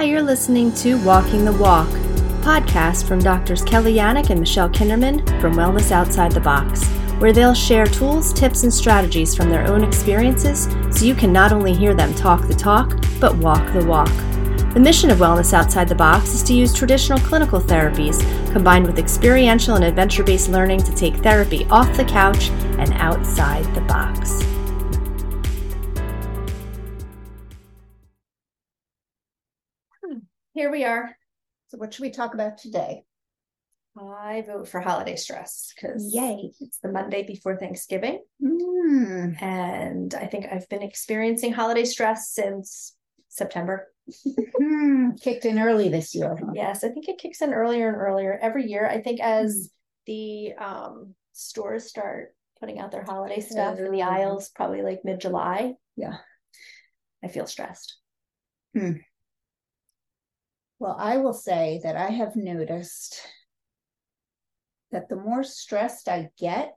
Hi, you're listening to Walking the Walk, podcast from doctors Kelly Yannick and Michelle Kinderman from Wellness Outside the Box, where they'll share tools, tips, and strategies from their own experiences so you can not only hear them talk the talk, but walk the walk. The mission of Wellness Outside the Box is to use traditional clinical therapies combined with experiential and adventure based learning to take therapy off the couch and outside the box. Here we are. So, what should we talk about today? I vote for holiday stress because Yay. it's the Monday before Thanksgiving. Mm. And I think I've been experiencing holiday stress since September. Hmm, Kicked in early this year. huh? Yes, I think it kicks in earlier and earlier every year. I think as the um, stores start putting out their holiday stuff in the aisles, probably like mid July, Yeah. I feel stressed. Well, I will say that I have noticed that the more stressed I get,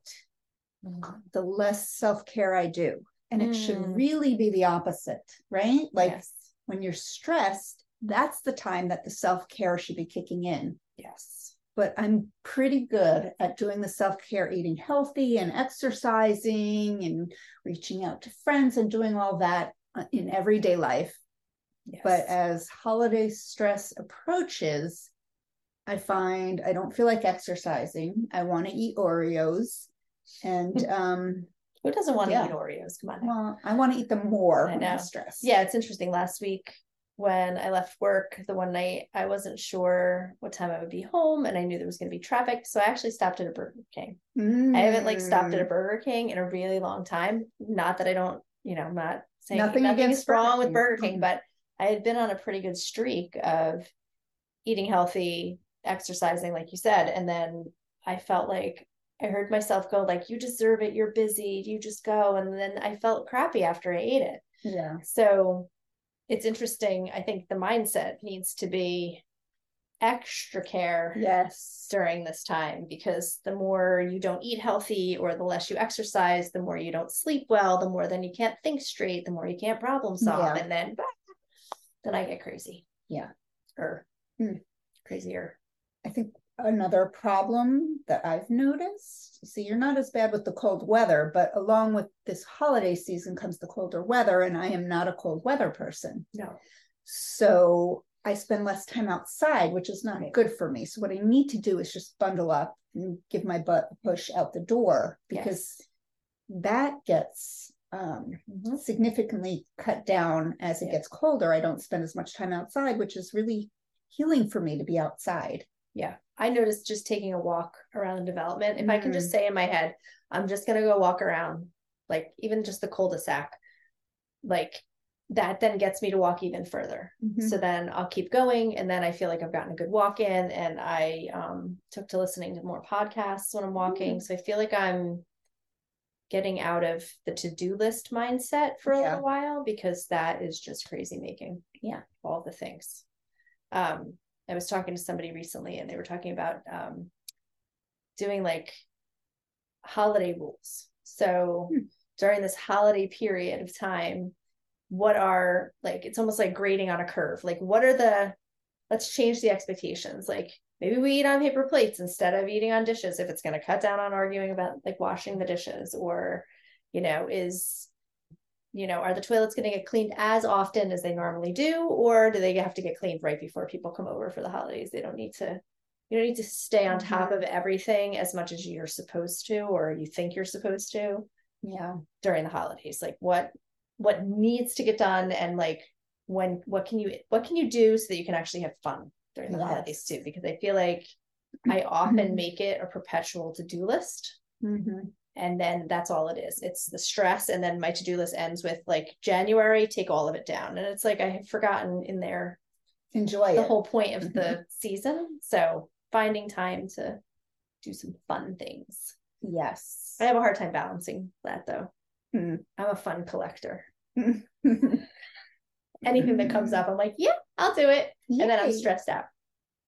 the less self care I do. And it should Mm. really be the opposite, right? Like yes. when you're stressed, that's the time that the self care should be kicking in. Yes. But I'm pretty good at doing the self care, eating healthy and exercising and reaching out to friends and doing all that uh, in everyday life. Yes. But as holiday stress approaches, I find I don't feel like exercising. I want to eat Oreos. And um, who doesn't want to yeah. eat Oreos? Come on. now. well, I want to eat them more I know. stressed. Yeah, it's interesting. Last week when I left work, the one night I wasn't sure what time I would be home and I knew there was going to be traffic. So I actually stopped at a Burger King. I haven't like stopped at a Mm. Burger King in a really long time. Not that I don't, you know, I'm not saying Nothing nothing, against is wrong Burger with Burger. King, but I had been on a pretty good streak of eating healthy, exercising, like you said. And then I felt like I heard myself go, like, you deserve it, you're busy, you just go. And then I felt crappy after I ate it. Yeah. So it's interesting. I think the mindset needs to be extra care Yes. during this time because the more you don't eat healthy or the less you exercise, the more you don't sleep well, the more then you can't think straight, the more you can't problem solve. Yeah. And then then I get crazy. Yeah. Or Hmm. crazier. I think another problem that I've noticed. See, you're not as bad with the cold weather, but along with this holiday season comes the colder weather, and I am not a cold weather person. No. So I spend less time outside, which is not Right. good for me. So what I need to do is just bundle up and give my butt a push out the door because that gets um, Mhm. significantly cut down as it Yeah. gets colder. I don't spend as much time outside, which is really healing for me to be outside. Yeah. I noticed just taking a walk around the development. If I can Mm. just say in my head, I'm just gonna go walk around, like even just the cul-de-sac, like that then gets me to walk even further. Mm-hmm. So then I'll keep going and then I feel like I've gotten a good walk in and I um took to listening to more podcasts when I'm walking. So I feel like I'm getting out of the to-do list mindset for a Yeah. little while because that is just crazy making. Yeah. All the things. Um I was talking to somebody recently and they were talking about um doing like holiday rules. So Hmm. during this holiday period of time, what are like it's almost like grading on a curve. Like what are the let's change the expectations. Like maybe we eat on paper plates instead of eating on dishes if it's going to cut down on arguing about like washing the dishes or you know is you know are the toilets going to get cleaned as often as they normally do or do they have to get cleaned right before people come over for the holidays? They don't need to you don't need to stay on top mm-hmm. of everything as much as you're supposed to or you think you're supposed to Yeah. during the holidays. Like what what needs to get done and like when what can you what can you do so that you can actually have fun during the holidays Yes. too because i feel like i often make it a perpetual to-do list Mm-hmm. and then that's all it is it's the stress and then my to-do list ends with like january take all of it down and it's like i have forgotten in there Enjoy the it. whole point of the season so finding time to do some fun things yes. i have a hard time balancing that though Hmm. i'm a fun collector anything that comes up i'm like yeah i'll do it and then i'm stressed out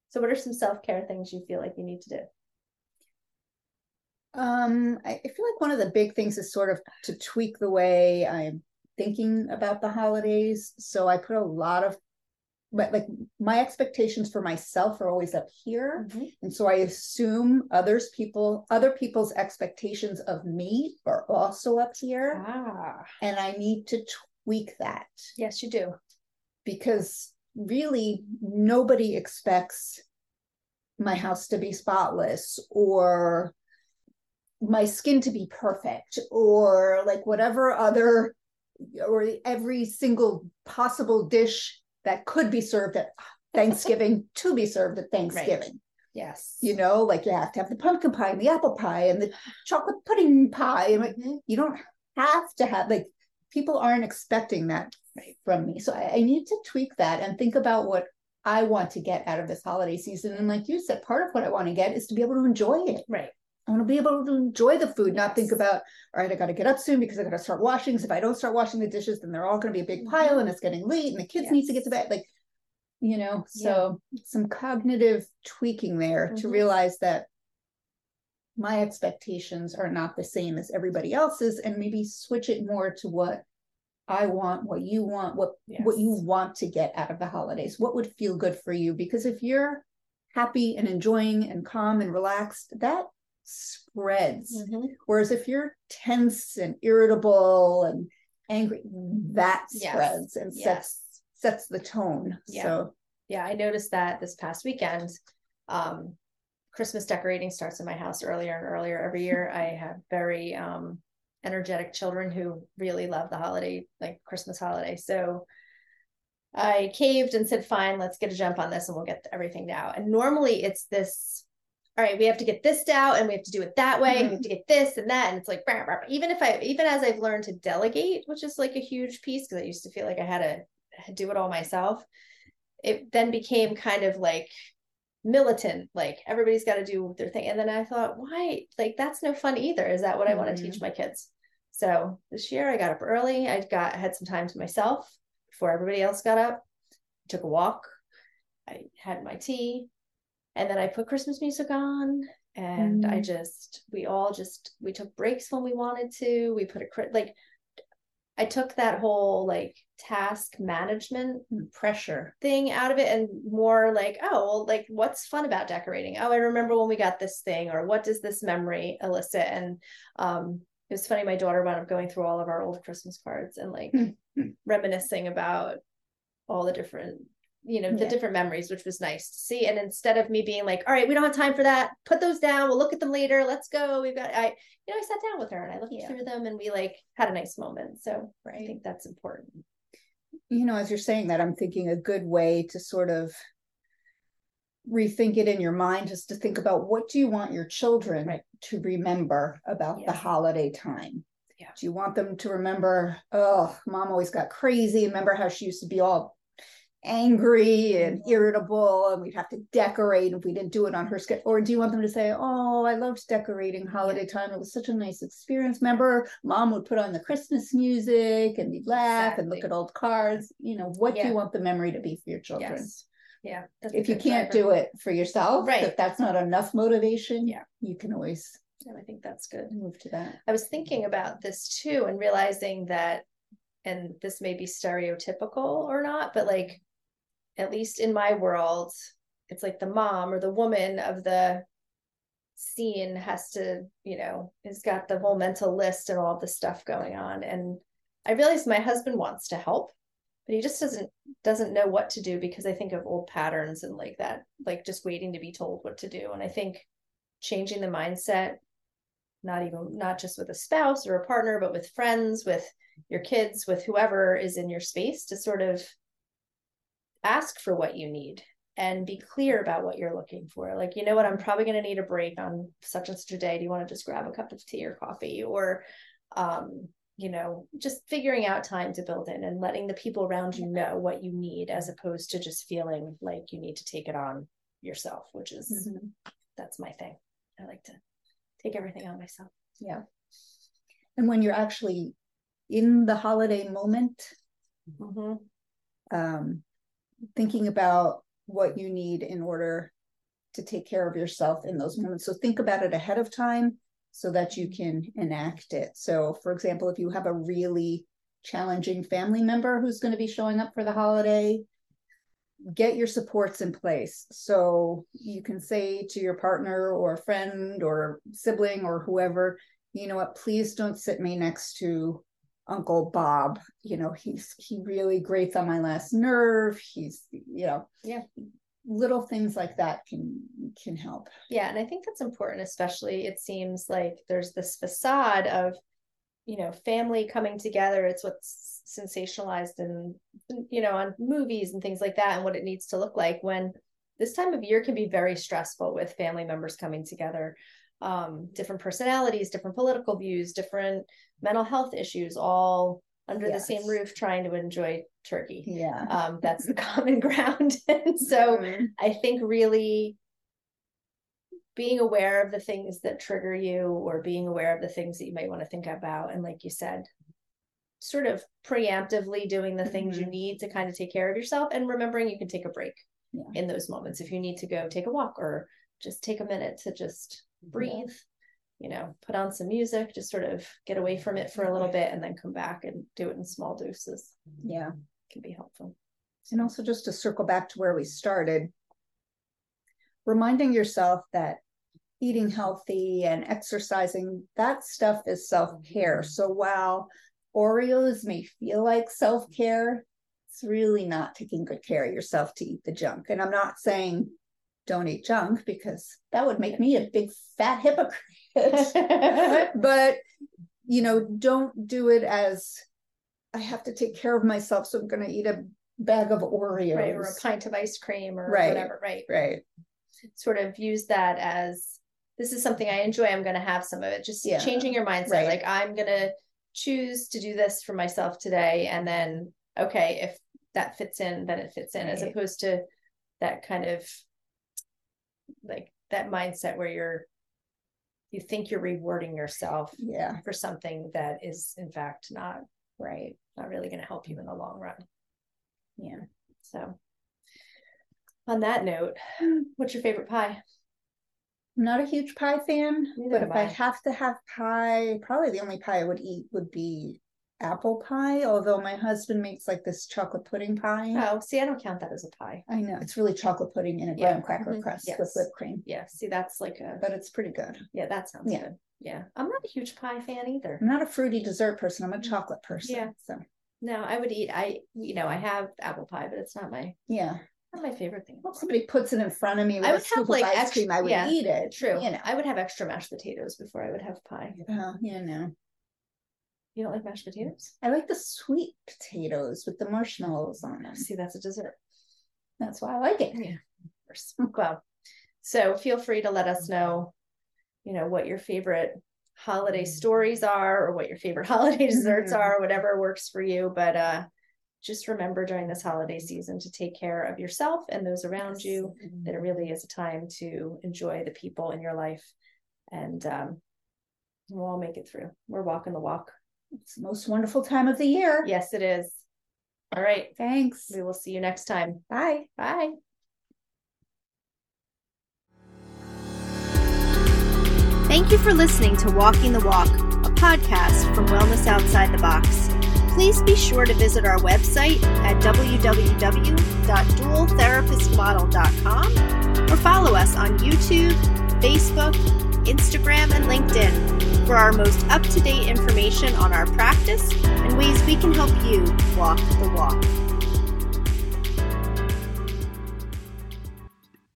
so what are some self-care things you feel like you need to do Um, I, I feel like one of the big things is sort of to tweak the way I'm thinking about the holidays. So I put a lot of but like my expectations for myself are always up here. Mhm. And so I assume others people, other people's expectations of me are also up here. Ah, And I need to tweak that yes, you do. because really nobody expects my house to be spotless or my skin to be perfect or like whatever other or every single possible dish that could be served at Thanksgiving to be served at Thanksgiving. Yes. You know, like you have to have the pumpkin pie and the apple pie and the chocolate pudding pie. And like, you don't have to have like people aren't expecting that Right. from me. So I, I need to tweak that and think about what I want to get out of this holiday season. And like you said, part of what I want to get is to be able to enjoy it. Right. I want to be able to enjoy the food, not think about, all right, I got to get up soon because I got to start washing. 'cause if I don't start washing the dishes, then they're all going to be a big pile and it's getting late and the kids need to get to bed. Like, you know, so some cognitive tweaking there to Mhm. realize that my expectations are not the same as everybody else's and maybe switch it more to what I want, what you want, what what you want to get out of the holidays. What would feel good for you? Because if you're happy and enjoying and calm and relaxed, that spreads. Mhm. Whereas if you're tense and irritable and angry, that Yes. spreads and sets sets the tone. Yeah. So Yeah, I noticed that this past weekend. Um, Christmas decorating starts in my house earlier and earlier every year. I have very um, energetic children who really love the holiday, like Christmas holiday. So I caved and said, fine, let's get a jump on this and we'll get everything down. And normally it's this, all right, we have to get this down and we have to do it that way. And we have to get this and that. And it's like, rah, rah. even if I, even as I've learned to delegate, which is like a huge piece, because I used to feel like I had to do it all myself it then became kind of like militant like everybody's got to do their thing. And then i thought why like that's no fun either. Is that what i want to teach my kids? So this year i got up early. I got had some time to myself before everybody else got up. Took a walk. I had my tea. And then i put christmas music on. And i Mm. just we all just we took breaks when we wanted to. We put a crit like i took that whole like task management pressure. thing out of it and more like oh well like what's fun about decorating oh i remember when we got this thing or what does this memory elicit and um it was funny my daughter wound up going through all of our old christmas cards and like Hmm. reminiscing about all the different you know the Yeah. different memories which was nice to see and instead of me being like all right we don't have time for that put those down we'll look at them later let's go we've got i you know i sat down with her and i looked Yeah. through them and we like had a nice moment so i think that's important you know, as you're saying that, I'm thinking a good way to sort of rethink it in your mind is to think about what do you want your children Right. to remember about the holiday time? Yeah. Do you want them to remember, oh, mom always got crazy? Remember how she used to be all angry and Mhm. irritable and we'd have to decorate if we didn't do it on her schedule? Or do you want them to say, oh, I loved decorating holiday time. It was such a nice experience. Remember, mom would put on the Christmas music and we'd laugh and look at old cards. You know, what do you want the memory to be for your children? yes yeah If you can't driver. do it for yourself, Right. if that's not enough motivation, Yeah. you can always And I think that's good. move to that. I was thinking about this too and realizing that, and this may be stereotypical or not, but like, at least in my world, it's like the mom or the woman of the scene has to, you know, has got the whole mental list and all the stuff going on. And I realized my husband wants to help, but he just doesn't doesn't know what to do because I think of old patterns and like that, like just waiting to be told what to do. And I think changing the mindset not even not just with a spouse or a partner but with friends with your kids with whoever is in your space to sort of ask for what you need and be clear about what you're looking for. Like you know what? I'm probably going to need a break on such and such a day. Do you want to just grab a cup of tea or coffee? Or um you know just figuring out time to build in and letting the people around you know what you need as opposed to just feeling like you need to take it on yourself which is Mhm. that's my thing. I like to take everything on myself. Yeah. And when you're actually in the holiday moment, mm-hmm. um, thinking about what you need in order to take care of yourself in those mm-hmm. moments. So think about it ahead of time so that you can enact it. So, for example, if you have a really challenging family member who's going to be showing up for the holiday, get your supports in place. So you can say to your partner or friend or sibling or whoever, you know what, please don't sit me next to Uncle Bob. You know, he's he really grates on my last nerve. He's, you know, Yeah. Little things like that can can help. Yeah, and I think that's important, especially it seems like there's this facade of, you know, family coming together. It's what's sensationalized and you know on movies and things like that, and what it needs to look like when this time of year can be very stressful with family members coming together, um, different personalities, different political views, different mental health issues, all under the same roof, trying to enjoy turkey. Yeah. Um, that's the common ground, and so. I think really being aware of the things that trigger you or being aware of the things that you might want to think about. And like you said, sort of preemptively doing the things you Mhm. need to kind of take care of yourself and remembering you can take a break Yeah. in those moments if you need to go take a walk or just take a minute to just breathe. You know, put on some music, just sort of get away from it for a little bit and then come back and do it in small doses. yeah. can be helpful. And also just to circle back to where we started, reminding yourself that eating healthy and exercising, that stuff is self-care. Mm-hmm. So while Oreos may feel like self-care, it's really not taking good care of yourself to eat the junk. And I'm not saying don't eat junk because that would make me a big fat hypocrite. but you know, don't do it as I have to take care of myself, so I'm going to eat a bag of Oreos. Right. Or a pint of ice cream or Right. whatever. Right. Right. sort of use that as this is something I enjoy. I'm going to have some of it. Just Yeah. changing your mindset. Right. Like I'm going to choose to do this for myself today. And then, okay, if that fits in, then it fits in, as opposed to that kind of like that mindset where you're, you think you're rewarding yourself Yeah. for something that is in fact not, Right. not really going to help you in the long run. Yeah. So on that note, hmm. what's your favorite pie? I'm not a huge pie fan, Neither but if I I. have to have pie, probably the only pie I would eat would be apple pie. Although my husband makes like this chocolate pudding pie. Oh, see, I don't count that as a pie. I know it's really chocolate pudding in a Yeah. graham cracker Mhm. crust with whipped cream, Yeah, see, that's like a but it's pretty good. yeah, that sounds Yeah. good. Yeah, I'm not a huge pie fan either. I'm not a fruity dessert person. I'm a chocolate person. Yeah. So No, I would eat. I you know I have apple pie, but it's not my yeah. not my favorite thing. Well, somebody puts it in front of me with I a would have, like, ice extra- cream, I would yeah, eat it. True. You know. I would have extra mashed potatoes before I would have pie. Oh, you know. You don't like mashed potatoes? I like the sweet potatoes with the marshmallows on them. See, that's a dessert. That's why I like it. Yeah. of course. Well, so feel free to let us know, you know, what your favorite holiday stories are or what your favorite holiday desserts Mhm. are, whatever works for you. But uh just remember during this holiday season to take care of yourself and those around you. That it really is a time to enjoy the people in your life. And um we'll all make it through. We're walking the walk. It's the most wonderful time of the year. Yes, it is. All right. Thanks. We will see you next time. Bye. Bye. Thank you for listening to Walking the Walk, a podcast from Wellness Outside the Box. Please be sure to visit our website at www.dualtherapistmodel.com or follow us on YouTube, Facebook, Instagram, and LinkedIn for our most up to date information on our practice and ways we can help you walk the walk.